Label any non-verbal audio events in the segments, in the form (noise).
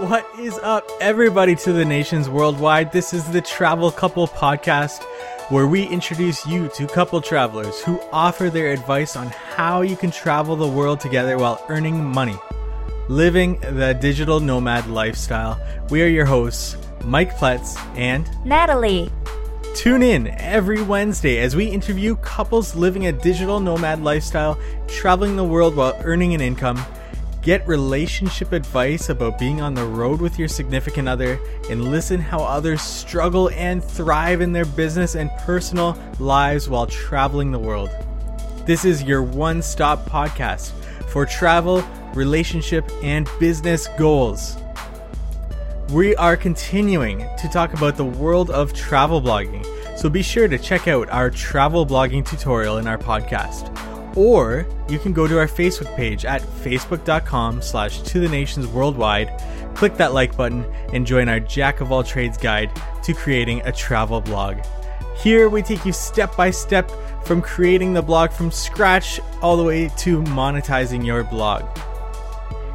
What is up, everybody, to the nations worldwide? This is the Travel Couple Podcast, where we introduce you to couple travelers who offer their advice on how you can travel the world together while earning money. Living the digital nomad lifestyle. We are your hosts, Mike Pletz and Natalie. Tune in every Wednesday as we interview couples living a digital nomad lifestyle, traveling the world while earning an income Get relationship advice about being on the road with your significant other and listen how others struggle and thrive in their business and personal lives while traveling the world. This is your one stop podcast for travel, relationship, and business goals. We are continuing to talk about the world of travel blogging, so be sure to check out our travel blogging tutorial in our podcast or you can go to our Facebook page at facebook.com slash to the nations worldwide, click that like button, and join our Jack of all trades guide to creating a travel blog. Here we take you step by step from creating the blog from scratch all the way to monetizing your blog.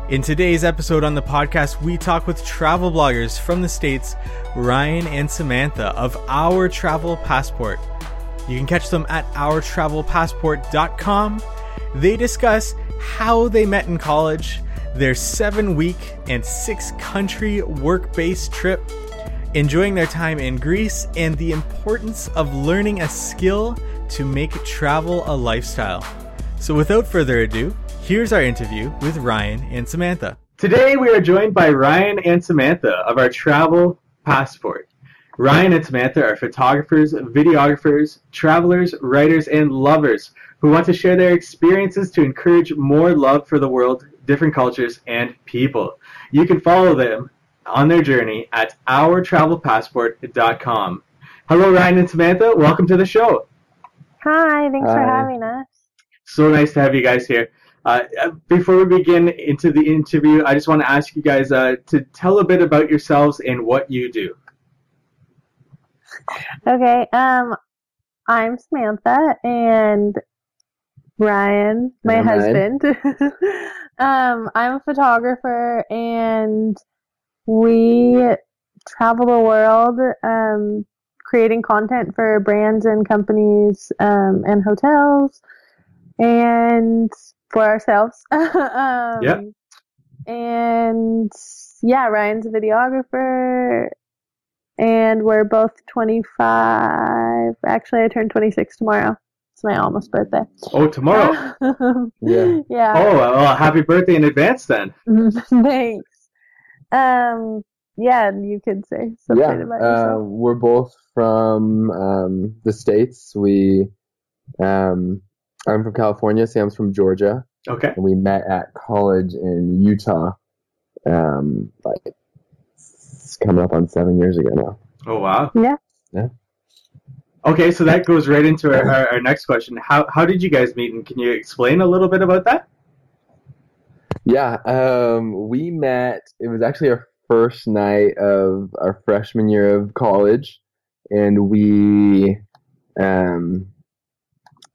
In today's episode on the podcast, we talk with travel bloggers from the States, Ryan and Samantha of Our Travel Passport. You can catch them at ourtravelpassport.com. They discuss how they met in college, their seven week and six country work based trip, enjoying their time in Greece, and the importance of learning a skill to make travel a lifestyle. So, without further ado, here's our interview with Ryan and Samantha. Today, we are joined by Ryan and Samantha of our Travel Passport. Ryan and Samantha are photographers, videographers, travelers, writers, and lovers who want to share their experiences to encourage more love for the world, different cultures, and people. You can follow them on their journey at ourtravelpassport.com. Hello, Ryan and Samantha. Welcome to the show. Hi, thanks Hi. for having us. So nice to have you guys here. Uh, before we begin into the interview, I just want to ask you guys uh, to tell a bit about yourselves and what you do. Okay. Um, I'm Samantha and Ryan, my husband. (laughs) um, I'm a photographer and we travel the world, um, creating content for brands and companies, um, and hotels and for ourselves. (laughs) um, yeah. And yeah, Ryan's a videographer and we're both 25. Actually, I turn 26 tomorrow. It's my almost birthday. Oh, tomorrow. (laughs) yeah. Yeah. Oh, well, happy birthday in advance then. (laughs) Thanks. Um, yeah, you can say something yeah, about yourself. Uh, we're both from um, the states. We, um, I'm from California. Sam's from Georgia. Okay. And we met at college in Utah, um, like coming up on seven years ago now. Oh wow! Yeah. Yeah. Okay, so that goes right into our, our, our, next question. How how did you guys meet, and can you explain a little bit about that? Yeah, um, we met. It was actually our first night of our freshman year of college, and we um,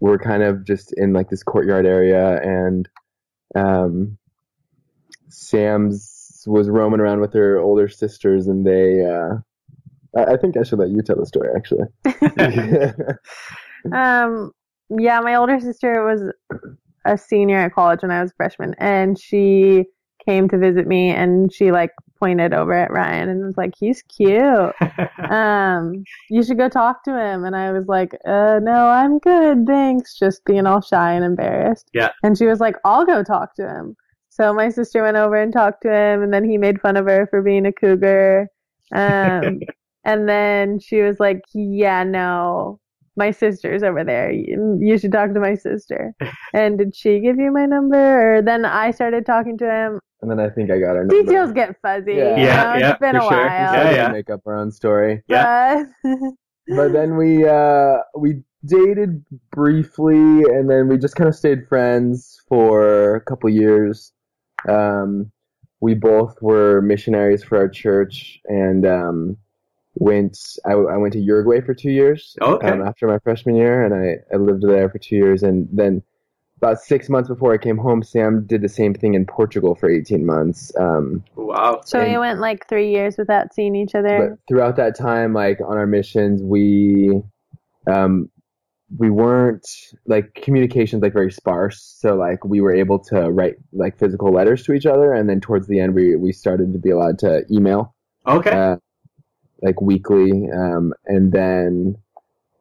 were kind of just in like this courtyard area, and um, Sam's was roaming around with her older sisters, and they. Uh, I think I should let you tell the story, actually. (laughs) um. Yeah, my older sister was a senior at college when I was a freshman, and she came to visit me, and she like pointed over at Ryan and was like, "He's cute. (laughs) um, you should go talk to him." And I was like, "Uh, no, I'm good, thanks." Just being all shy and embarrassed. Yeah. And she was like, "I'll go talk to him." So my sister went over and talked to him, and then he made fun of her for being a cougar. Um, (laughs) and then she was like, "Yeah, no, my sister's over there. You, you should talk to my sister." (laughs) And did she give you my number, or then I started talking to him? And then I think I got her number. Details get fuzzy. Yeah, yeah, yeah It's been a while. Sure. Yeah, yeah. Make up our own story. Yeah. But, (laughs) but then we uh, we dated briefly, and then we just kind of stayed friends for a couple years. Um, we both were missionaries for our church and um, went. I, I, went to Uruguay for two years okay. um, after my freshman year, and I, I lived there for two years. And then about six months before I came home, Sam did the same thing in Portugal for 18 months. Um, Wow. So we And- went like three years without seeing each other. but throughout that time, like on our missions, we um, we weren't like communications like very sparse. So like we were able to write like physical letters to each other, and then towards the end, we we started to be allowed to email Okay. uh, like weekly. Um, and then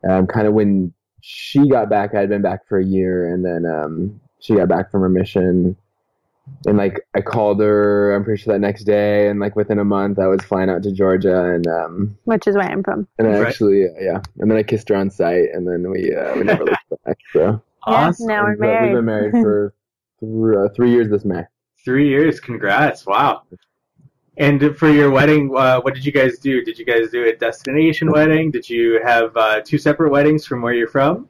um, kind of when she got back, I'd been back for a year, and then um, she got back from her mission. And like I called her, I'm pretty sure that next day, and like within a month, I was flying out to Georgia, and um, which is where I'm from. and I Right. actually, yeah, and then I kissed her on sight, and then we uh, we never looked back. So awesome. Yeah, now we're And, uh, We've been married for th- uh, three years this May. Three years. Congrats. Wow. And for your wedding, uh, what did you guys do? Did you guys do a destination wedding? Did you have uh, two separate weddings from where you're from?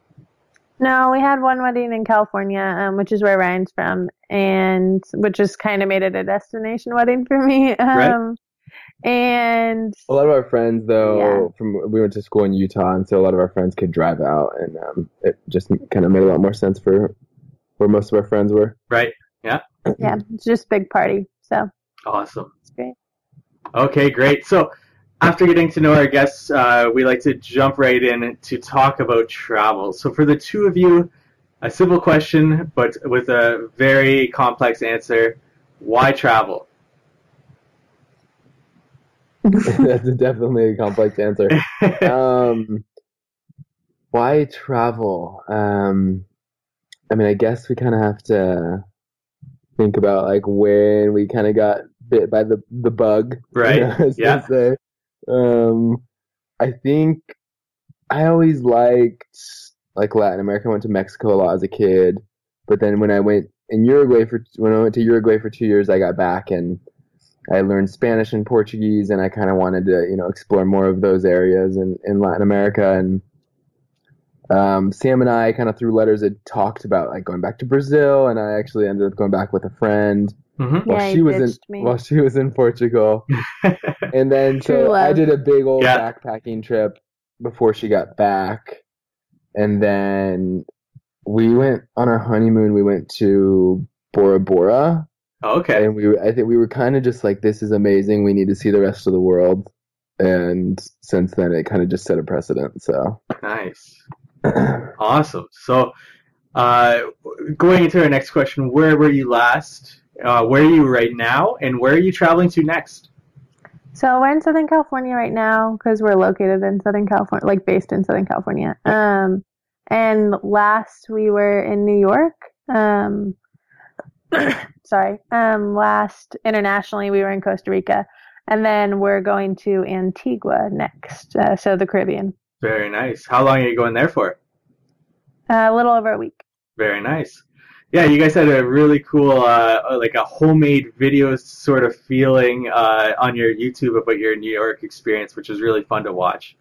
No, we had one wedding in California, um, which is where Ryan's from, and which just kind of made it a destination wedding for me. (laughs) Um, And A lot of our friends, though, Yeah. from we went to school in Utah, and so a lot of our friends could drive out, and um, it just kind of made a lot more sense for where most of our friends were. Right. yeah, yeah. it's just big party. So Awesome. it's great. Okay, great. So, after getting to know our guests, uh, we like to jump right in to talk about travel. So, for the two of you, a simple question, but with a very complex answer why travel? (laughs) That's definitely a complex answer. (laughs) um, why travel? Um, I mean, I guess we kind of have to think about like when we kind of got bit by the the bug, Right, (laughs) as they yeah. Um, I think I always liked like Latin America. I went to Mexico a lot as a kid, but then when I went in Uruguay for when I went to Uruguay for two years, I got back and I learned Spanish and Portuguese, and I kind of wanted to, you know, explore more of those areas in, in Latin America. And um, Sam and I kind of through letters had talked about like going back to Brazil, and I actually ended up going back with a friend hmm while Yeah, she was in me. while she was in Portugal. (laughs) And then True so I did a big old Yeah. backpacking trip before she got back. And then we went on our honeymoon, we went to Bora Bora. okay. And we I think we were kind of just like, this is amazing. We need to see the rest of the world. And since then, it kind of just set a precedent. So Nice. Awesome. So, uh, going into our next question, where were you last? Uh, where are you right now? And where are you traveling to next? So we're in Southern California right now because we're located in Southern California, like based in Southern California. Um, and last we were in New York. Um, (coughs) sorry. Um, last internationally we were in Costa Rica, and then we're going to Antigua next. Uh, so the Caribbean. Very nice. How long are you going there for? Uh, a little over a week. Very nice. Yeah, you guys had a really cool, uh, like a homemade video sort of feeling uh, on your YouTube about your New York experience, which was really fun to watch.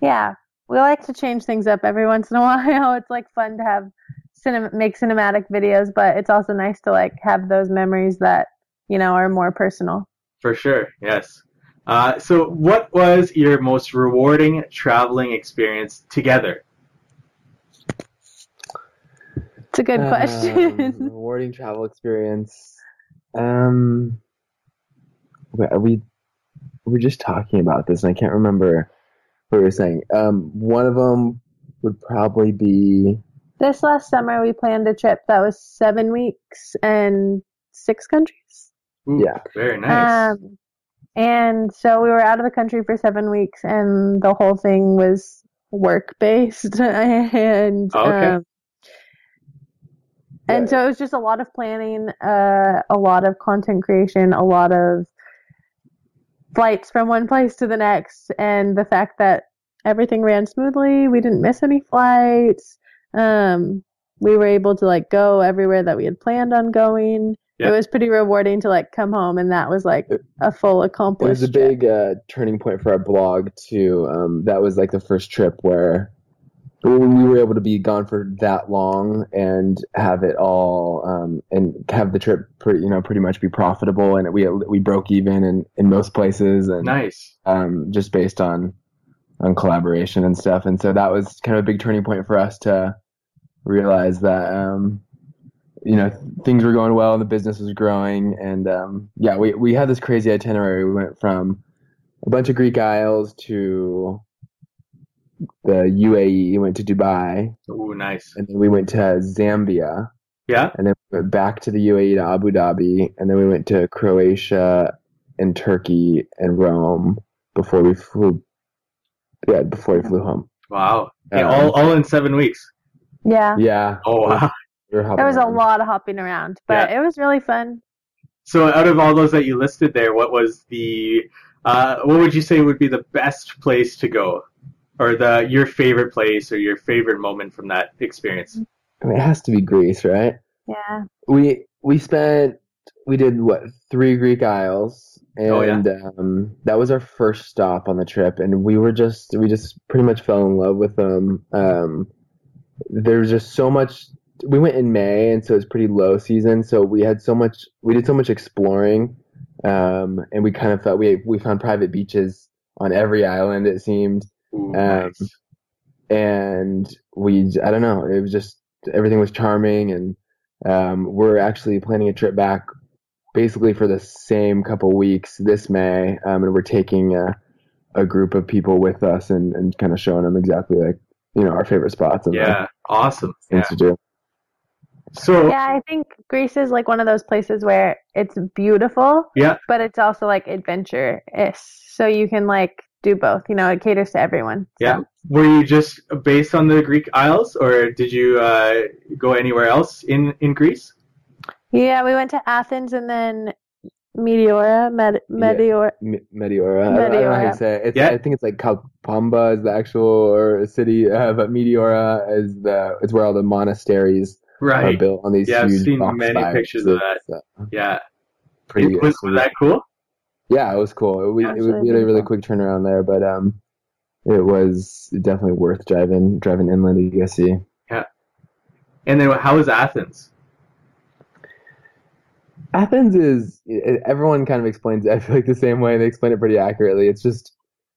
Yeah, we like to change things up every once in a (laughs) while. It's like fun to have cinem- make cinematic videos, but it's also nice to like have those memories that you know are more personal. For sure, yes. Uh, so, what was your most rewarding traveling experience together? It's a good Um, question. rewarding travel experience. Um, we we were just talking about this, and I can't remember what we were saying. Um, one of them would probably be this last summer, we planned a trip that was seven weeks and six countries. Ooh, Yeah. Very nice. Um, and so we were out of the country for seven weeks, and the whole thing was work based. (laughs) and Okay. um, and so it was just a lot of planning, uh, a lot of content creation, a lot of flights from one place to the next, and the fact that everything ran smoothly. We didn't miss any flights. Um, we were able to like go everywhere that we had planned on going. Yeah. It was pretty rewarding to like come home, and that was like a full accomplishment. it was a big uh, turning point for our blog too. Um, that was like the first trip where we were able to be gone for that long and have it all um, and have the trip pretty, you know pretty much be profitable and we we broke even in, in most places and nice. um, just based on on collaboration and stuff. And so that was kind of a big turning point for us to realize that um, you know things were going well and the business was growing, and um, yeah, we we had this crazy itinerary. We went from a bunch of Greek Isles to the UAE, we went to Dubai, Ooh, nice. and then we went to Zambia, Yeah. and then we went back to the UAE to Abu Dhabi, and then we went to Croatia and Turkey and Rome before we flew. Yeah, before we flew home. Wow. Yeah, Um, all, all in seven weeks. Yeah. Yeah. Oh, wow. (laughs) we were It hopping was a lot of hopping around, but it was really fun. So, out of all those that you listed there, what was the, uh, what would you say would be the best place to go, or the your favorite place, or your favorite moment from that experience? I mean, it has to be Greece, right? Yeah. We we spent we did what three Greek Isles, and Oh, yeah. um, that was our first stop on the trip, and we were just we just pretty much fell in love with them. Um, there was just so much. We went in May, and so it's pretty low season. So we had so much. We did so much exploring, um, and we kind of felt we we found private beaches on every island. It seemed, Ooh, Um, nice. and we I don't know. It was just everything was charming, and um, we're actually planning a trip back, basically for the same couple weeks this May, um, and we're taking a, a group of people with us and, and kind of showing them exactly like you know our favorite spots and the Yeah, awesome. Yeah. things to do. So, Yeah, I think Greece is like one of those places where it's beautiful, Yeah. but it's also like adventure-ish. So you can like do both. You know, it caters to everyone. So. Yeah. were you just based on the Greek Isles, or did you uh, go anywhere else in in Greece? Yeah, we went to Athens and then Meteora, Med- Meteor. Me- Meteora. I don't, I don't know how you say it. It's, Yeah. I think it's like Kalpamba is the actual or city, uh, but Meteora is the it's where all the monasteries are built on these Yeah, I've seen many spires. pictures of It's, uh, Yeah. pretty was, was that cool? Yeah, it was cool. We, it was, really we had a really beautiful. quick turnaround there, but um, it was definitely worth driving driving inland to go see. Yeah. And then how was Athens? Athens is everyone kind of explains it. (laughs) I feel like the same way. They explain it pretty accurately. It's just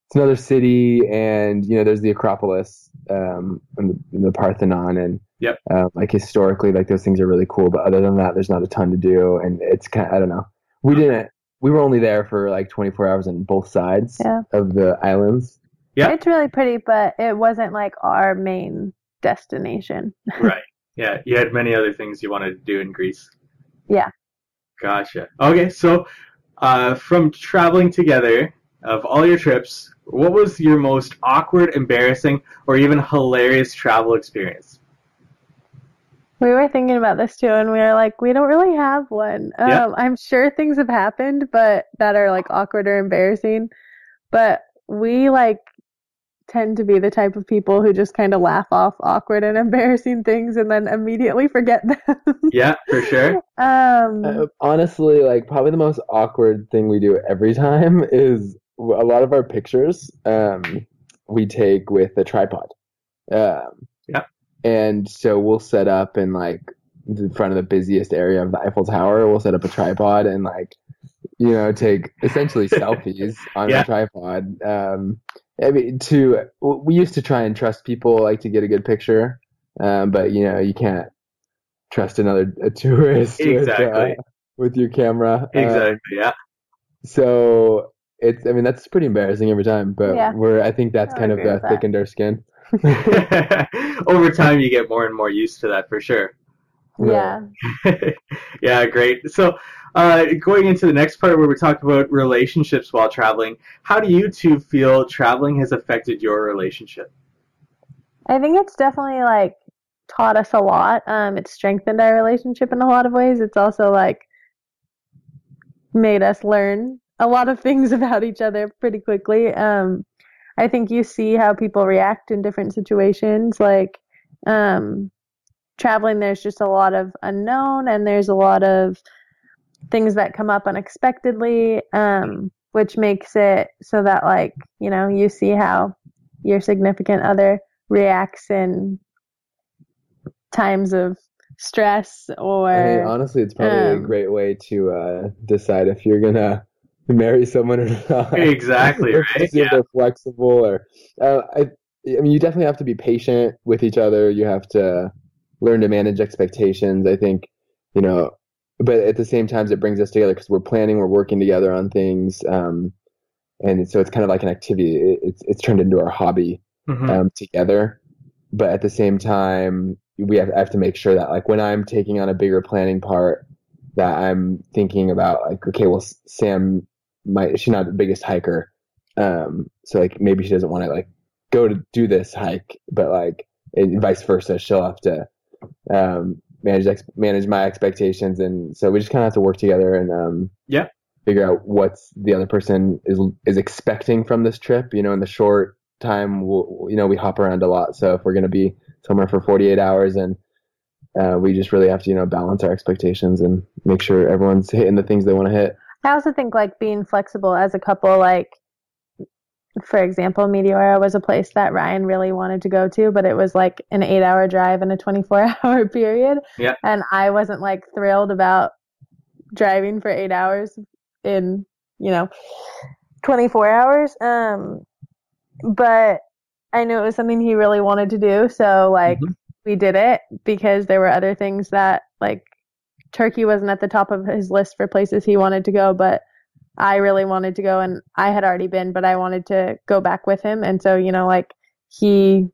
it's another city, and you know, there's the Acropolis um, and, the, and the Parthenon, and Yep. um, like historically, like those things are really cool. But other than that, there's not a ton to do, and it's kind. Of, I don't know. We didn't. We were only there for like 24 hours on both sides Yeah. of the islands. Yeah. It's really pretty, but it wasn't like our main destination. (laughs) right. Yeah, you had many other things you wanted to do in Greece. Yeah. Gotcha. Okay, so uh, from traveling together, of all your trips, what was your most awkward, embarrassing, or even hilarious travel experience? We were thinking about this too, and we were like, we don't really have one. Um, Yeah. I'm sure things have happened, but that are like awkward or embarrassing. But we like tend to be the type of people who just kind of laugh off awkward and embarrassing things and then immediately forget them. Yeah, for sure. (laughs) um, Uh, honestly, like probably the most awkward thing we do every (laughs) time is a lot of our pictures um, we take with a tripod. Um, Yeah. And so we'll set up in like in front of the busiest area of the Eiffel Tower. We'll set up a tripod and like you know take essentially (laughs) selfies on Yeah. a tripod. Um, I mean, to we used to try and trust people like to get a good picture, um, but you know you can't trust another a tourist with, uh, Exactly. with your camera. Uh, Exactly. Yeah. so it's I mean that's pretty embarrassing every time, but Yeah. we're I think that's I kind of uh, with that. thickened our skin. (laughs) Over time, you get more and more used to that for sure. yeah. (laughs) yeah, great. So, uh, going into the next part where we talk about relationships while traveling, how do you two feel traveling has affected your relationship? I think it's definitely like taught us a lot. Um, it's strengthened our relationship in a lot of ways. It's also like made us learn a lot of things (laughs) about each other pretty quickly. Um, I think you see how people react in different situations. Like um, traveling, there's just a lot of unknown, and there's a lot of things that come up unexpectedly, um, which makes it so that like you know you see how your significant other reacts in times of stress or Hey, honestly, it's probably a um, great way to uh, decide if you're gonna marry someone or not. (laughs) Exactly, right? See if Yeah. they're flexible, or uh, I, I mean, you definitely have to be patient with each other. You have to learn to manage expectations. I think, you know, but at the same time, it brings us together because we're planning, we're working together on things. Um, and so it's kind of like an activity. It, it's, it's turned into our hobby Mhm. um, together. But at the same time, we have, I have to make sure that like when I'm taking on a bigger planning part, that I'm thinking about like, okay, well, Sam might, she's not the biggest hiker. Um, so like maybe she doesn't want to like go to do this hike, but like and vice versa, she'll have to, um, manage, ex- manage my expectations. And so we just kind of have to work together and, um, Yeah. figure out what's the other person is, is expecting from this trip, you know, in the short time, we'll, you know, we hop around a lot. So if we're going to be somewhere for 48 hours and, uh, we just really have to, you know, balance our expectations and make sure everyone's hitting the things they want to hit. I also think like being flexible as a couple, like for example, Meteora was a place that Ryan really wanted to go to, but it was like an eight hour drive in a 24 hour (laughs) period. Yeah. And I wasn't like thrilled about driving for eight hours in, you know, 24 hours. Um, but I knew it was something he really wanted to do. So like Mhm. we did it because there were other things that like Turkey wasn't at the top of his list for places he wanted to go, but I really wanted to go and I had already been, but I wanted to go back with him. And so, you know, like he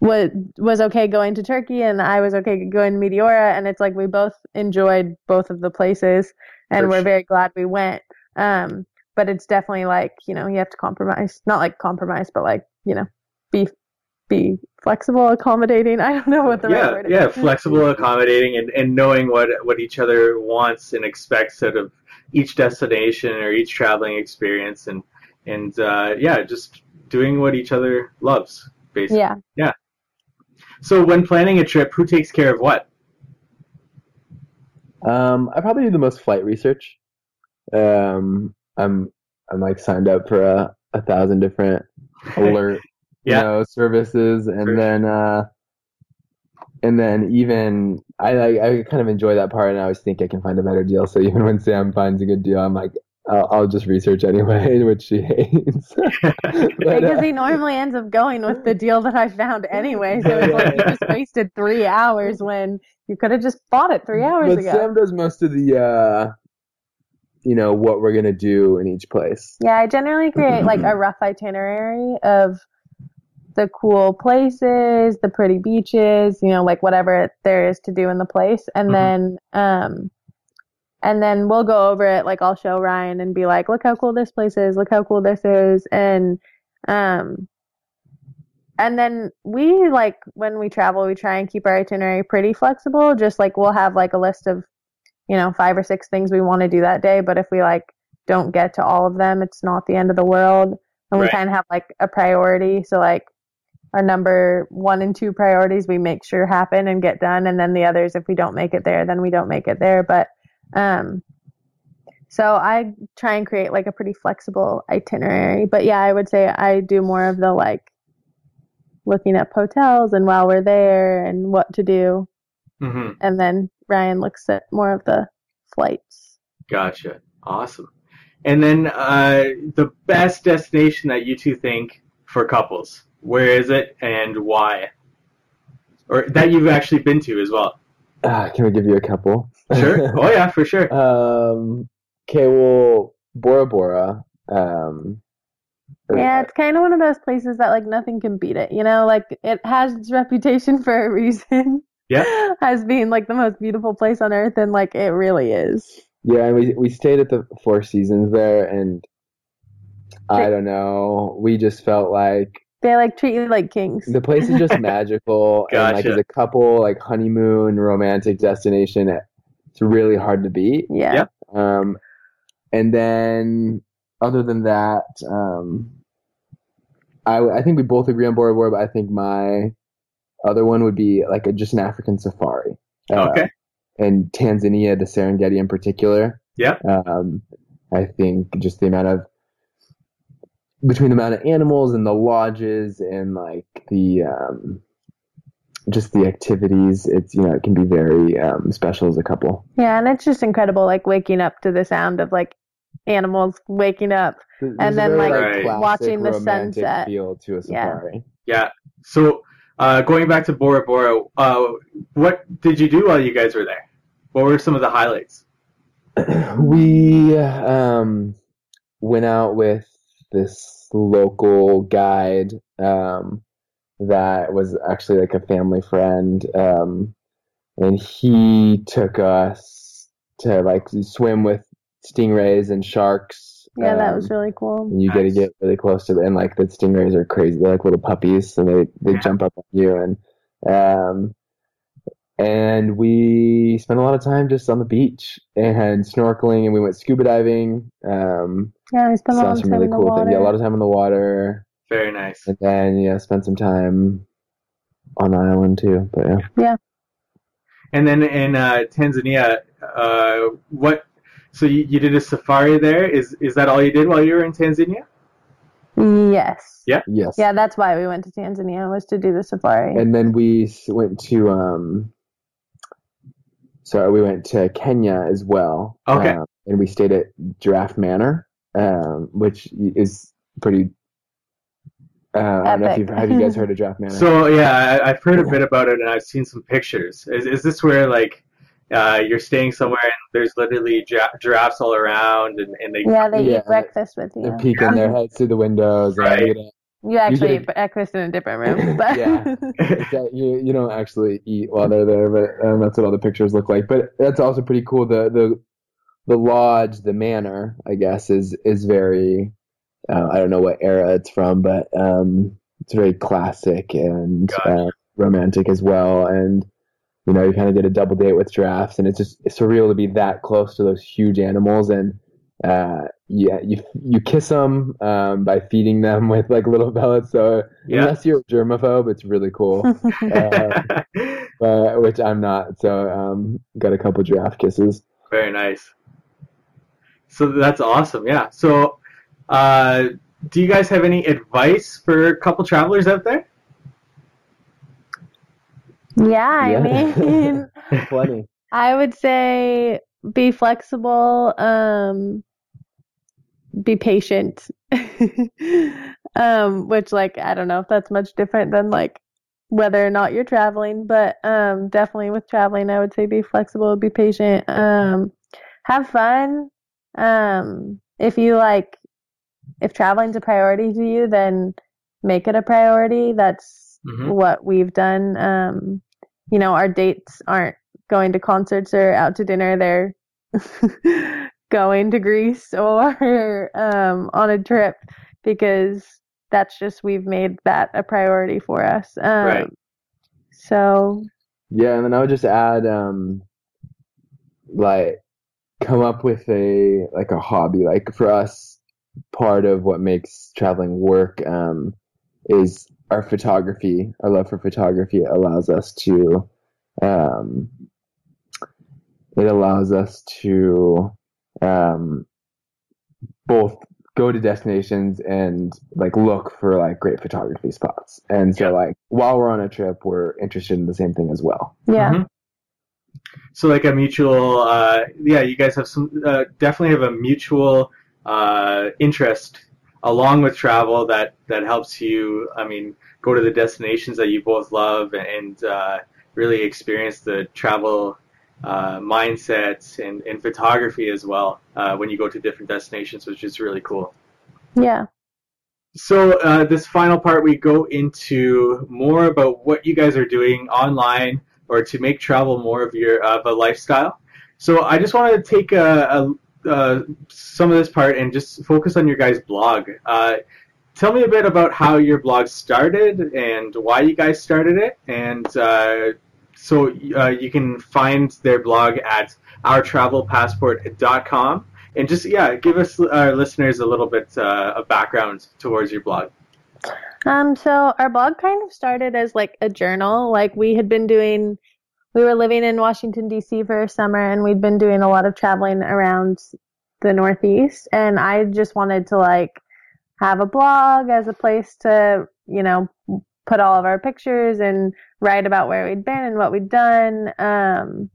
was was okay going to Turkey and I was okay going to Meteora and it's like we both enjoyed both of the places and For we're sure. very glad we went. Um but it's definitely like, you know, you have to compromise. Not like compromise, but like, you know, be be flexible, accommodating. I don't know what the right yeah, word yeah, is. flexible, accommodating, and, and knowing what what each other wants and expects out of each destination or each traveling experience, and and uh, yeah, just doing what each other loves, basically. Yeah. So when planning a trip, who takes care of what? Um, I probably do the most flight research. Um, I'm I'm like signed up for a, a thousand different (laughs) alert Yeah. you know services, and Sure. then uh, and then even I like I kind of enjoy that part, and I always think I can find a better deal. So (laughs) even when Sam finds a good deal, I'm like. I'll, I'll just research anyway, (laughs) which she hates. (laughs) But, because uh, he normally ends up going with the deal that I found anyway. So it's like you just wasted three hours when you could have just bought it three hours but ago. Sam does most of the, uh, you know, what we're gonna do in each place. Yeah, I generally create like a (clears throat) rough itinerary of the cool places, the pretty beaches, you know, like whatever there is to do in the place, and Mhm. then um, and then we'll go over it. Like I'll show Ryan and be like, "Look how cool this place is! Look how cool this is!" And um, and then we like when we travel, we try and keep our itinerary pretty flexible. Just like we'll have like a list of, you know, five or six things we want to do that day. But if we like don't get to all of them, it's not the end of the world. And we kind of have like a priority. So like our number one and two priorities we make sure happen and get done. And then the others, if we don't make it there, then we don't make it there. But um so I try and create like a pretty flexible itinerary. But yeah, I would say I do more of the like looking up hotels and while we're there and what to do. hmm And then Ryan looks at more of the flights. Gotcha. Awesome. And then uh, the best destination that you two think for couples. Where is it and why? Or that you've actually been to as well. Ah, can we give you a couple? Sure. (laughs) oh yeah, for sure. um. Okay. Well, Bora Bora. Um. Yeah, it's kind of one of those places that like nothing can beat it. You know, like it has its reputation for a reason. Yeah. (laughs) as being like the most beautiful place on earth, and like it really is. Yeah, and we we stayed at the Four Seasons there, and I don't know. We just felt like They like treat you like kings. the place is just (laughs) magical, and like Gotcha. as a couple, like honeymoon romantic destination, it's really hard to beat. yeah. Yep. Um, and then other than that, um, I I think we both agree on Bora Bora, but I think my other one would be like a, just an African safari. Uh, Okay. And Tanzania, the Serengeti in particular. Yeah. Um, I think just the amount of between the amount of animals and the lodges and like the um, just the activities, it's you know it can be very um, special as a couple. Yeah, and it's just incredible, like waking up to the sound of like animals waking up. There's And then, very, like, classic watching the romantic sunset. feel to a Yeah. safari. Yeah. So uh, going back to Bora Bora, uh, what did you do while you guys were there? What were some of the highlights? (clears throat) we um, went out with this local guide um, that was actually like a family friend, um, and he took us to like swim with stingrays and sharks. Yeah, that was um, really cool. and you get to get really close to them. And like the stingrays are crazy; they're like little puppies, so they they Yeah. jump up on you. And um, and we spent a lot of time just on the beach and snorkeling, and we went scuba diving. Um, Yeah, I spent a saw lot of some time really in the cool water. things. Yeah, a lot of time in the water, Very nice. and then yeah, spent some time on the island too. But yeah, Yeah. And then in uh, Tanzania, uh, what? So you, you did a safari there. Is is that all you did while you were in Tanzania? Yes. Yeah. yes, Yeah, that's why we went to Tanzania was to do the safari. and then we went to um sorry we went to kenya as well Okay. um, and we stayed at giraffe manor um which is pretty uh, I don't know if Epic. you've have you guys heard of Giraffe Manor? So yeah, I, I've heard a bit about it and I've seen some pictures. Is is this where like uh, you're staying somewhere and there's literally gi- giraffes all around and, and they yeah, they Yeah. eat breakfast with you They're you. peeking their heads through the windows. and Right. You, know, You actually get eat breakfast in a different room, (laughs) but Yeah. it's that you you don't actually eat while they're there, but um, that's what all the pictures look like. But that's also pretty cool. The the the lodge, the manor, I guess, is is very. Uh, I don't know what era it's from, but um, it's very classic and Gotcha. uh, romantic as well. And you know, you kind of get a double date with giraffes, and it's just it's surreal to be that close to those huge animals. And uh, yeah, you you kiss them um, by feeding them (laughs) with like little pellets. So Yeah. unless you're a germaphobe, it's really cool. (laughs) uh, uh, which I'm not. So um, got a couple giraffe kisses. Very nice. So that's awesome. Yeah. So, uh, do you guys have any advice for a couple travelers out there? yeah, I Yeah. mean, (laughs) Plenty. I would say be flexible, um, be patient. (laughs) um, which like I don't know if that's much different than like whether or not you're traveling, but um, definitely with traveling, I would say be flexible, be patient, um, have fun. Um, if you like, if traveling's a priority to you, then make it a priority. That's Mhm. what we've done. Um, you know, our dates aren't going to concerts or out to dinner. They're (laughs) going to Greece (laughs) or um, on a trip because that's just we've made that a priority for us. Um, Right. So Yeah, and then I would just add, um, like, come up with a like a hobby. Like for us, part of what makes traveling work um, is our photography. Our love for photography allows us to. Um, it allows us to um, both go to destinations and like look for like great photography spots. And so Yeah. like while we're on a trip, we're interested in the same thing as well. yeah, Mhm. So like a mutual, uh, yeah, you guys have some uh, definitely have a mutual uh, interest along with travel that that helps you. I mean, go to the destinations that you both love and uh, really experience the travel uh, mindsets and, and photography as well uh, when you go to different destinations, which is really cool. yeah. So uh, this final part, we go into more about what you guys are doing online or to make travel more of your of a lifestyle. So I just wanted to take a, a, some of this part and just focus on your guys' blog. Uh, tell me a bit about how your blog started and why you guys started it, and uh, so uh, you can find their blog at ourtravelpassport.com. And just yeah, give us our listeners a little bit uh, of background towards your blog. Um, so our blog kind of started as like a journal. Like we had been doing, we were living in Washington D.C. for a summer, and we'd been doing a lot of traveling around the Northeast. And I just wanted to like have a blog as a place to, you know, put all of our pictures and write about where we'd been and what we'd done. Um,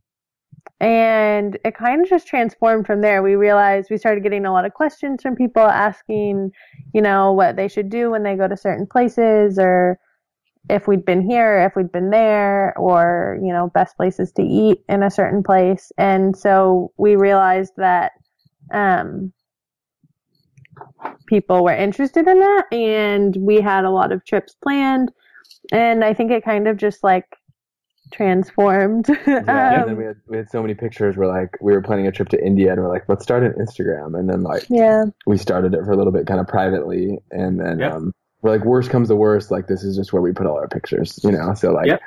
and it kind of just transformed from there. We realized we started getting a lot of questions from people asking, you know, what they should do when they go to certain places or if we'd been here, if we'd been there, or, you know, best places to eat in a certain place. And so we realized that um, people were interested in that, and we had a lot of trips planned. And I think it kind of just like transformed. (laughs) Yeah, and then Um, we had we had so many pictures. We're like, we were planning a trip to India, and we're like, let's start an Instagram, and then like yeah. we started it for a little bit, kind of privately, and then Yep. um, we're like, worst comes to worst, like this is just where we put all our pictures, you know. So like, Yep.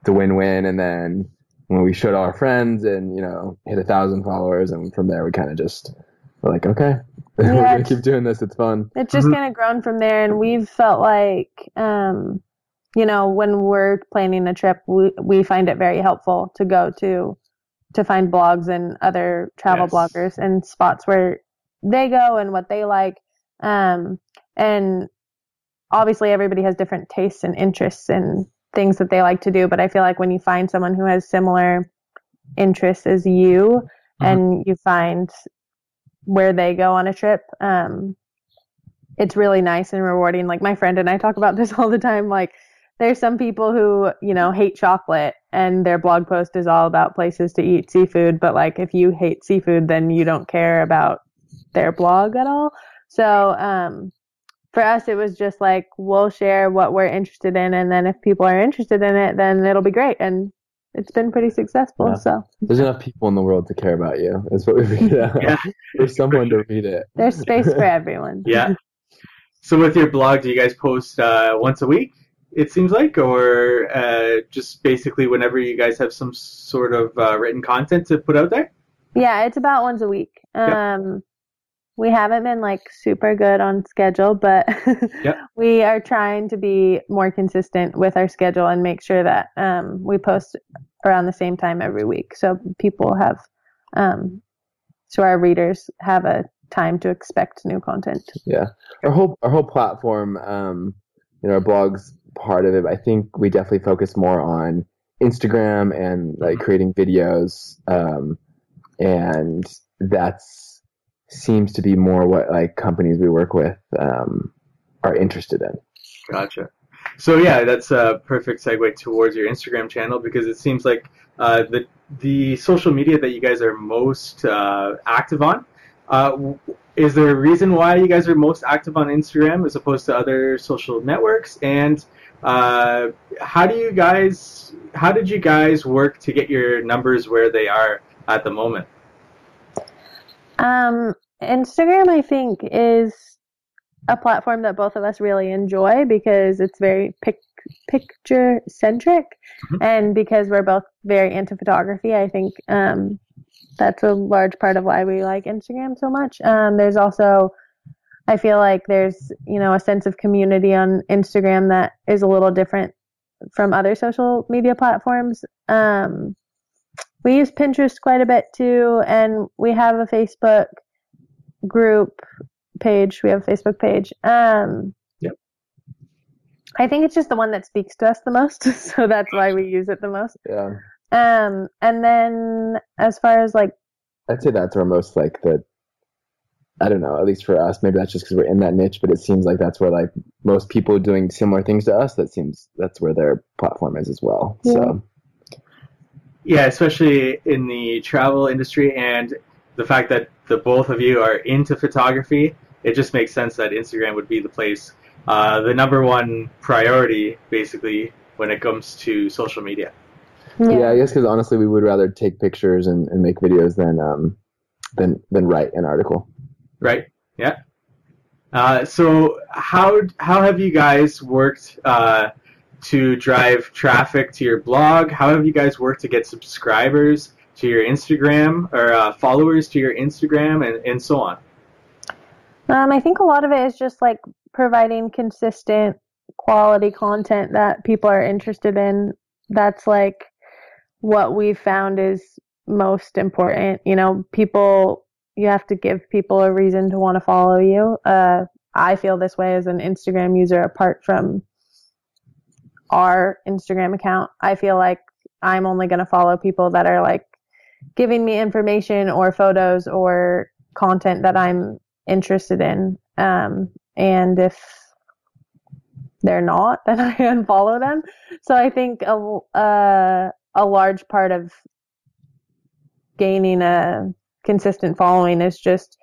it's a win-win, and then when we showed all our friends, and you know, hit a thousand followers, and from there we kind of just we're like, okay, we're (laughs) Yeah, gonna keep doing this. It's fun. it's just Mhm. kind of grown from there and we've felt like um you know when we're planning a trip we, we find it very helpful to go to to find blogs and other travel Yes. bloggers and spots where they go and what they like um and obviously everybody has different tastes and interests and things that they like to do but i feel like when you find someone who has similar interests as you Mhm. and you find where they go on a trip um it's really nice and rewarding. Like my friend and i talk about (laughs) this all the time. Like there's some people who you know hate chocolate and their blog post is all about places to eat seafood but like if you hate seafood then you don't care about their blog at all. So um for us it was just like we'll share what we're interested in and then if people are interested in it then it'll be great. And it's been pretty successful Yeah. so There's enough people in the world to care about you. Is what we figured (laughs) out. Yeah. For someone to read it. there's space for (laughs) everyone Yeah. So with your blog, do you guys post uh, once a week? It seems like, or uh, just basically whenever you guys have some sort of uh, written content to put out there. Yeah, it's about once a week. Yep. Um, we haven't been like super good on schedule, but (laughs) Yep. we are trying to be more consistent with our schedule and make sure that um, we post around the same time every week, so people have, um, so our readers have a time to expect new content. Yeah, our whole our whole platform, um, you know, our blog's part of it. I think we definitely focus more on Instagram and like creating videos, um, and that's seems to be more what like companies we work with um, are interested in. Gotcha. So yeah, that's a perfect segue towards your Instagram channel because it seems like uh, the the social media that you guys are most uh, active on. Uh, is there a reason why you guys are most active on Instagram as opposed to other social networks? And uh, how do you guys? How did you guys work to get your numbers where they are at the moment? Um, Instagram, I think, is a platform that both of us really enjoy because it's very pic- picture centric, Mhm. and because we're both very into photography, I think um, that's a large part of why we like Instagram so much. Um, there's also, I feel like there's you know a sense of community on Instagram that is a little different from other social media platforms. Um, we use Pinterest quite a bit too, and we have a Facebook group page. We have a Facebook page. Um, Yep. I think it's just the one that speaks to us the most, (laughs) so that's why we use it the most. Yeah, Um, and then as far as like, I'd say that's our most like the. I don't know. At least for us, maybe that's just because we're in that niche. But it seems like that's where like most people doing similar things to us. That seems that's where their platform is as well. Yeah. So Yeah, especially in the travel industry and the fact that the both of you are into photography, it just makes sense that Instagram would be the place, uh, the number one priority, basically, when it comes to social media. Yeah, I guess because honestly, we would rather take pictures and, and make videos than um than than write an article. Right? Yeah. Uh, so how how have you guys worked uh, to drive traffic to your blog? How have you guys worked to get subscribers to your Instagram or uh, followers to your Instagram and, and so on? Um, I think a lot of it is just like providing consistent quality content that people are interested in. That's like what we've found is most important. You know, people, you have to give people a reason to want to follow you. Uh, I feel this way as an Instagram user apart from our Instagram account. I feel like I'm only going to follow people that are like giving me information or photos or content that I'm interested in. Um, and if they're not, (laughs) then I unfollow them. So I think a a large part of gaining a consistent following is just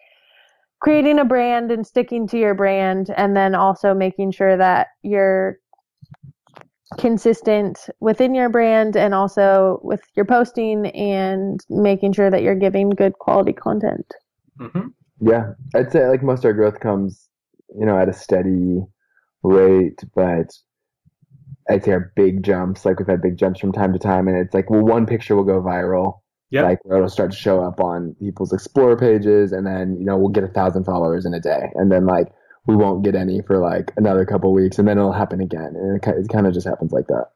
creating a brand and sticking to your brand and then also making sure that you're consistent within your brand and also with your posting and making sure that you're giving good quality content. Mm-hmm. Yeah, I'd say like most of our growth comes, you know, at a steady rate, but I'd say our big jumps, like we've had big jumps from time to time, and it's like, well, one picture will go viral, Yep. like where it'll start to show up on people's Explorer pages, and then you know we'll get a thousand followers in a day, and then like we won't get any for like another couple weeks, and then it'll happen again, and it, kind of just happens like that.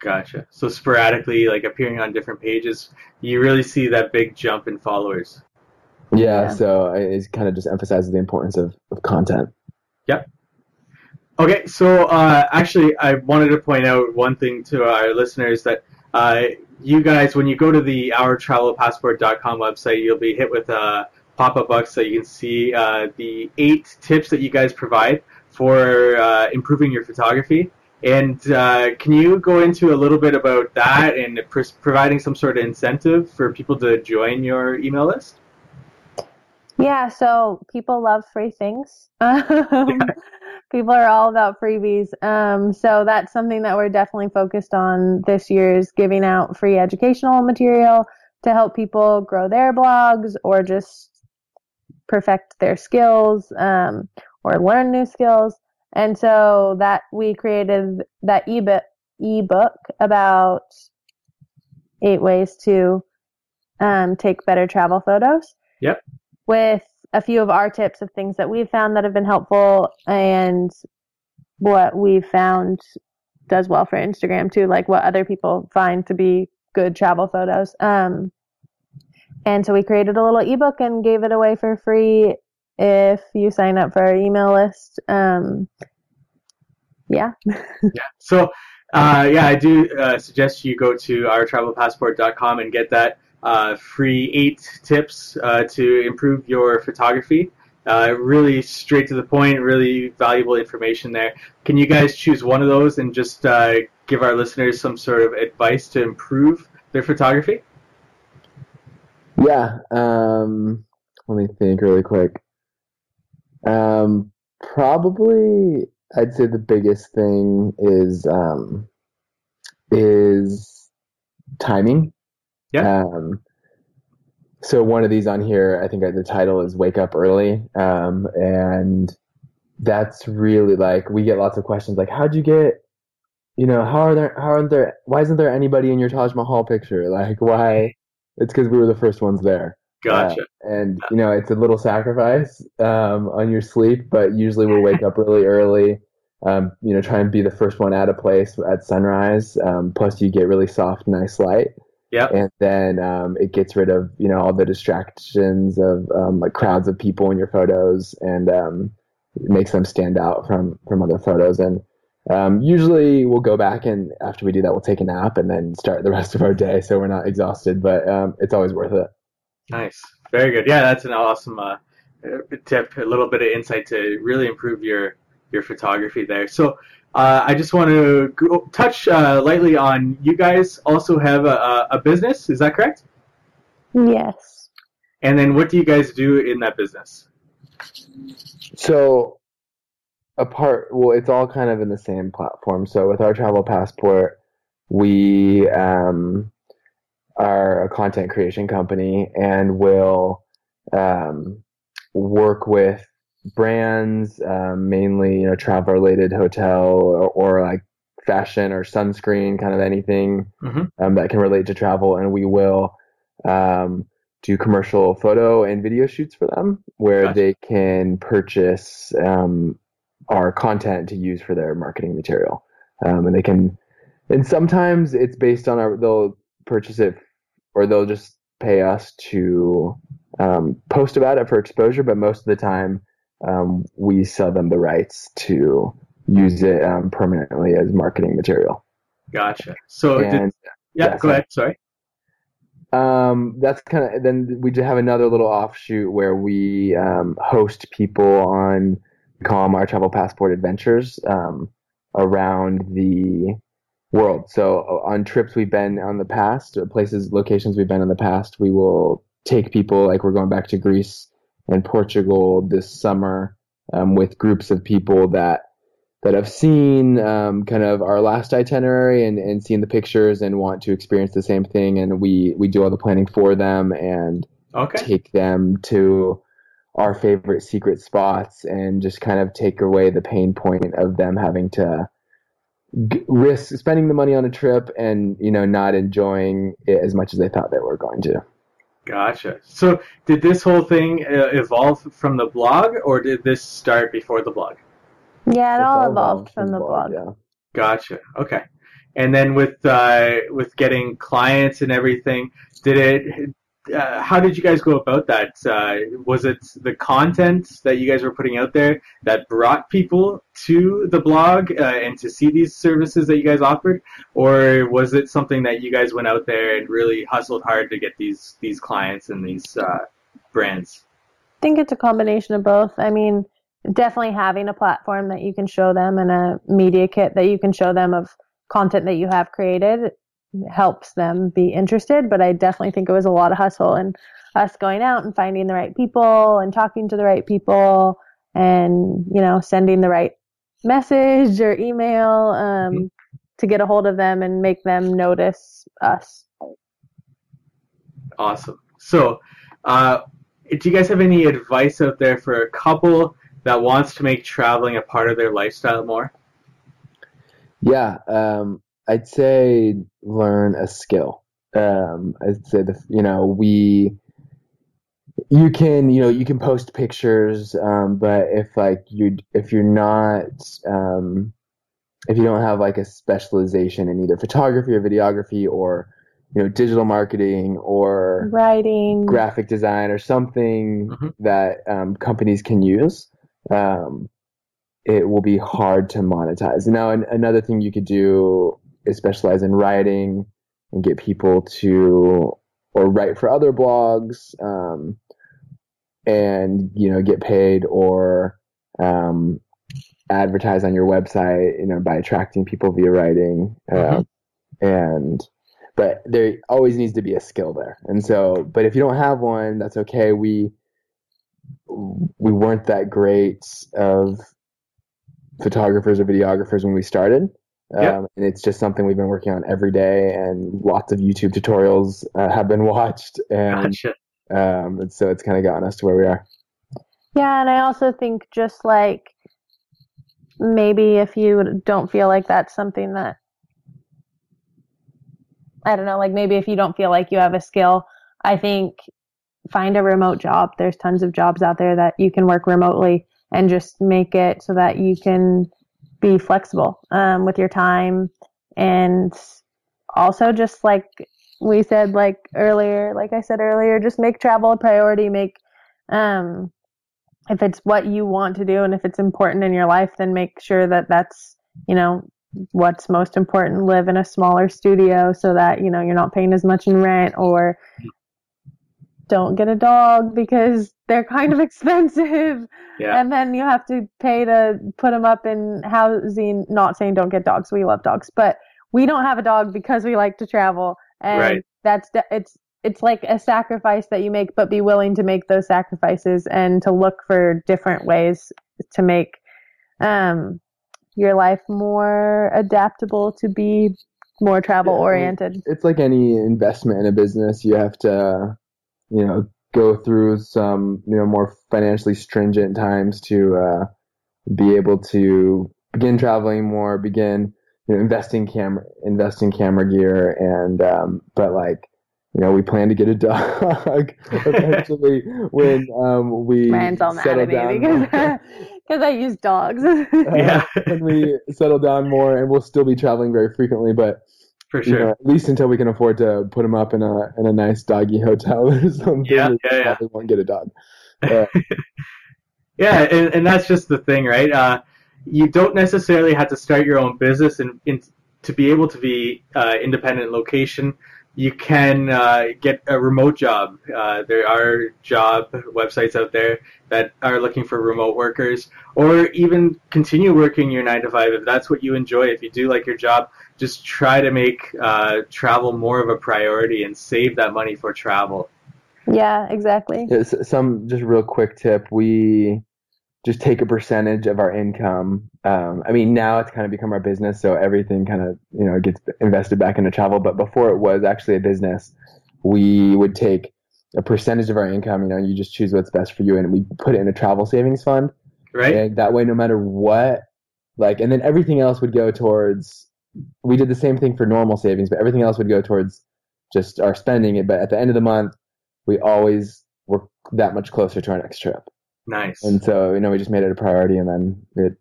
Gotcha. So sporadically, like appearing on different pages, you really see that big jump in followers. Yeah, Yeah. so it, it kind of just emphasizes the importance of, of content. Yep. Okay, so uh, actually, I wanted to point out one thing to our listeners that uh, you guys, when you go to the OurTravelPassport.com website, you'll be hit with a pop-up box so you can see uh, the eight tips that you guys provide for uh, improving your photography. And uh, can you go into a little bit about that and pr- providing some sort of incentive for people to join your email list? Yeah, so people love free things. (laughs) People are all about freebies. Um, so that's something that we're definitely focused on this year is giving out free educational material to help people grow their blogs or just perfect their skills um, or learn new skills. And so that we created that ebook ebook about eight ways to um, take better travel photos. Yep. With a few of our tips of things that we've found that have been helpful and what we've found does well for Instagram too, like what other people find to be good travel photos. Um, and so we created a little ebook and gave it away for free if you sign up for our email list. Um, yeah. (laughs) yeah. So, uh, yeah, I do uh, suggest you go to ourtravelpassport.com and get that uh, free eight tips uh, to improve your photography. Uh, really straight to the point, really valuable information there. Can you guys choose one of those and just uh, give our listeners some sort of advice to improve their photography? Yeah. Um, let me think really quick. Um, probably, I'd say the biggest thing is um, is timing. Yeah. Um, so one of these on here, I think the title is "Wake Up Early," um, and that's really like we get lots of questions like, "How'd you get?" You know, how are there? How aren't there? Why isn't there anybody in your Taj Mahal picture? Like, why? It's because we were the first ones there. Gotcha. Uh, and you know, it's a little sacrifice um, on your sleep, but usually we'll wake up really early. Um, you know, try and be the first one out of place at sunrise. Um, plus, you get really soft, nice light. Yep. And then um, it gets rid of you know all the distractions of um, like crowds of people in your photos, and um, it makes them stand out from from other photos. And um, usually we'll go back and after we do that, we'll take a nap and then start the rest of our day, so we're not exhausted. But um, it's always worth it. Nice. Very good. Yeah, that's an awesome uh, uh, tip. A little bit of insight to really improve your your photography there. So uh, I just want to go, touch uh, lightly on you guys also have a, a, a business. Is that correct? Yes. And then what do you guys do in that business? So, apart, well, it's all kind of in the same platform. So, with our travel passport, we um, are a content creation company and will um, work with brands, um, mainly you know travel related hotel or, or like fashion or sunscreen, kind of anything Mhm. um, that can relate to travel, and we will um, do commercial photo and video shoots for them where Gotcha. they can purchase um, our content to use for their marketing material, um, and they can. And sometimes it's based on our. They'll purchase it, or they'll just pay us to um, post about it for exposure. But most of the time, um, we sell them the rights to use it um, permanently as marketing material. Gotcha. So did, yeah, yeah, go sorry. ahead. Sorry. um, that's kind of then we just have another little offshoot where we um, host people on we call our travel passport adventures, um, around the world. So uh, on trips we've been on the past, or places, locations we've been in the past, we will take people, like we're going back to Greece and Portugal this summer um, with groups of people that that have seen um, kind of our last itinerary and, and seen the pictures and want to experience the same thing. And we, we do all the planning for them and Okay. take them to our favorite secret spots and just kind of take away the pain point of them having to g- risk spending the money on a trip and you know not enjoying it as much as they thought they were going to Gotcha. So, did this whole thing uh, evolve from the blog, or did this start before the blog? Yeah, it It's all evolved from the blog. yeah Gotcha. Okay. And then with uh, with getting clients and everything, did it? Uh, how did you guys go about that? Uh, was it the content that you guys were putting out there that brought people to the blog uh, and to see these services that you guys offered, or was it something that you guys went out there and really hustled hard to get these these clients and these uh, brands? I think it's a combination of both. I mean, definitely having a platform that you can show them and a media kit that you can show them of content that you have created helps them be interested. But I definitely think it was a lot of hustle and us going out and finding the right people and talking to the right people and, you know, sending the right message or email um, Mhm. to get a hold of them and make them notice us. Awesome. So, uh, do you guys have any advice out there for a couple that wants to make traveling a part of their lifestyle more? yeah um, i'd say learn a skill um, i'd say the you know we you can you know you can post pictures um, but if like you if you're not um, if you don't have like a specialization in either photography or videography or you know digital marketing or Writing. graphic design or something Mhm. that um, companies can use, um, it will be hard to monetize. Now, an, another thing you could do is specialize in writing and get people to or write for other blogs um, and you know get paid or um, advertise on your website you know by attracting people via writing um, and but there always needs to be a skill there. And so but if you don't have one that's okay. We we weren't that great of photographers or videographers when we started Yep. um, and it's just something we've been working on every day and lots of youtube tutorials uh, have been (laughs) watched and Gotcha. um, and so it's kind of gotten us to where we are Yeah, and I also think just like maybe if you don't feel like that's something that I don't know, like maybe if you don't feel like you have a skill, I think find a remote job. There's tons of jobs out there that you can work remotely and just make it so that you can be flexible um, with your time. And also just like we said like earlier like i said earlier just make travel a priority. Make um if it's what you want to do and if it's important in your life then make sure that that's you know what's most important. Live in a smaller studio so that you know you're not paying as much in rent or don't get a dog because they're kind of (laughs) expensive Yeah. and then you have to pay to put them up in housing not saying don't get dogs we love dogs but we don't have a dog because we like to travel and Right. that's it's it's like a sacrifice that you make but be willing to make those sacrifices and to look for different ways to make um your life more adaptable to be more travel oriented it's like any investment in a business you have to you know go through some you know more financially stringent times to uh, be able to begin traveling more begin you know investing camera investing camera gear and um, but like you know we plan to get a dog (laughs) eventually when um, we Ryan's all mad settle at me down because because (laughs) I use dogs. (laughs) Yeah. when we settle down more and we'll still be traveling very frequently but For you know, sure. at least until we can afford to put him up in a in a nice doggy hotel (laughs) or something. Yeah, we yeah, yeah. probably won't get a dog. (laughs) Uh, Yeah, and, and that's just the thing, right? Uh, you don't necessarily have to start your own business and in, to be able to be uh, independent location you can uh, get a remote job. Uh, there are job websites out there that are looking for remote workers, or even continue working your nine to five if that's what you enjoy. If you do like your job, just try to make uh, travel more of a priority and save that money for travel. Yeah, exactly. Some just real quick tip: we just take a percentage of our income. Um, I mean, now it's kind of become our business, so everything kind of you know gets invested back into travel. But before it was actually a business, we would take a percentage of our income. You know, you just choose what's best for you, and we put it in a travel savings fund. Right. And that way, no matter what, like, and then everything else would go towards. We did the same thing for normal savings, but everything else would go towards just our spending it. But at the end of the month, we always were that much closer to our next trip. Nice. And so, you know, we just made it a priority and then it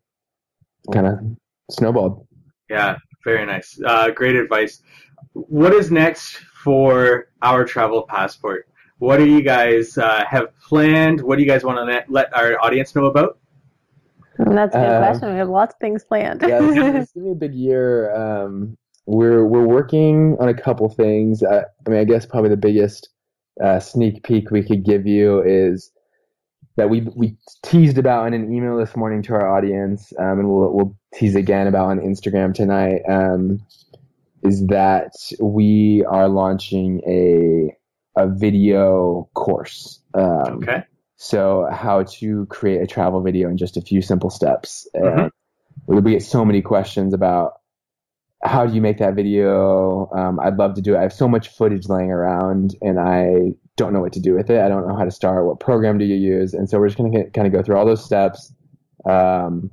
kind of snowballed. Yeah, very nice. Uh, great advice. What is next for our travel passport? What do you guys uh, have planned? What do you guys want to let our audience know about? That's a good uh, question. We have lots of things planned. yeah, this, this is (laughs) gonna be a big year. Um, we're we're working on a couple things. Uh, I mean, I guess probably the biggest uh, sneak peek we could give you is that we we teased about in an email this morning to our audience, um, and we'll we'll tease again about on Instagram tonight. Um, is that we are launching a a video course. Um, okay. So how to create a travel video in just a few simple steps. Mm-hmm. we get so many questions about how do you make that video? Um, I'd love to do it. I have so much footage laying around, and I don't know what to do with it. I don't know how to start. What program do you use? And so we're just going to kind of go through all those steps, um,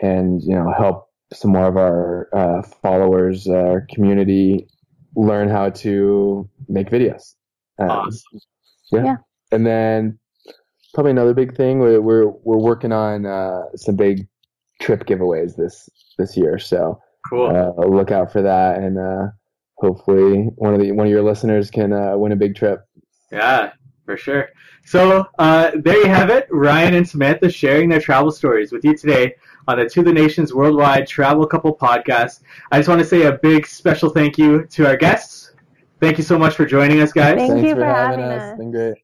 and you know help some more of our uh, followers, our community, learn how to make videos. Um, awesome. yeah. yeah. And then probably another big thing we're we're, we're working on uh, some big trip giveaways this this year. So cool. Uh, look out for that, and uh, hopefully one of the one of your listeners can uh, win a big trip. Yeah, for sure. So uh, there you have it. Ryan and Samantha sharing their travel stories with you today on the To the Nations Worldwide Travel Couple podcast. I just want to say a big special thank you to our guests. Thank you so much for joining us, guys. Thank Thanks you for, for having, having us. us. It's been great.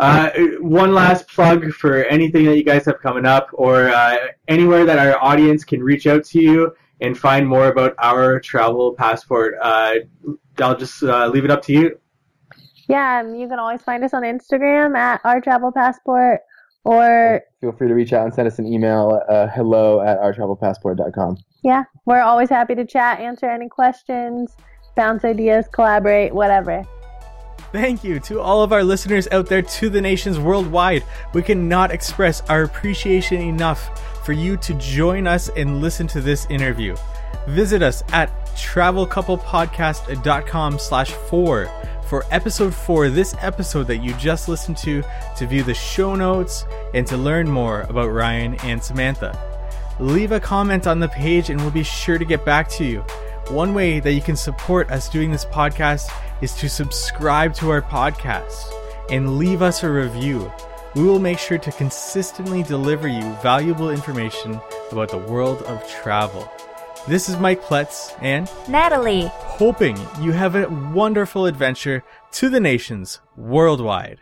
Uh, one last plug for anything that you guys have coming up or uh, anywhere that our audience can reach out to you and find more about our travel passport. Uh, I'll just uh, leave it up to you. Yeah, you can always find us on Instagram at our travel passport or feel free to reach out and send us an email uh, hello at ourtravelpassport.com. Yeah, we're always happy to chat, answer any questions, bounce ideas, collaborate, whatever. Thank you to all of our listeners out there to the nations worldwide. We cannot express our appreciation enough for you to join us and listen to this interview. Visit us at travelcouplepodcast.com slash four for episode four, this episode that you just listened to, to view the show notes and to learn more about Ryan and Samantha. Leave a comment on the page and we'll be sure to get back to you. One way that you can support us doing this podcast is to subscribe to our podcast and leave us a review. We will make sure to consistently deliver you valuable information about the world of travel. This is Mike Pletz and Natalie, hoping you have a wonderful adventure to the nations worldwide.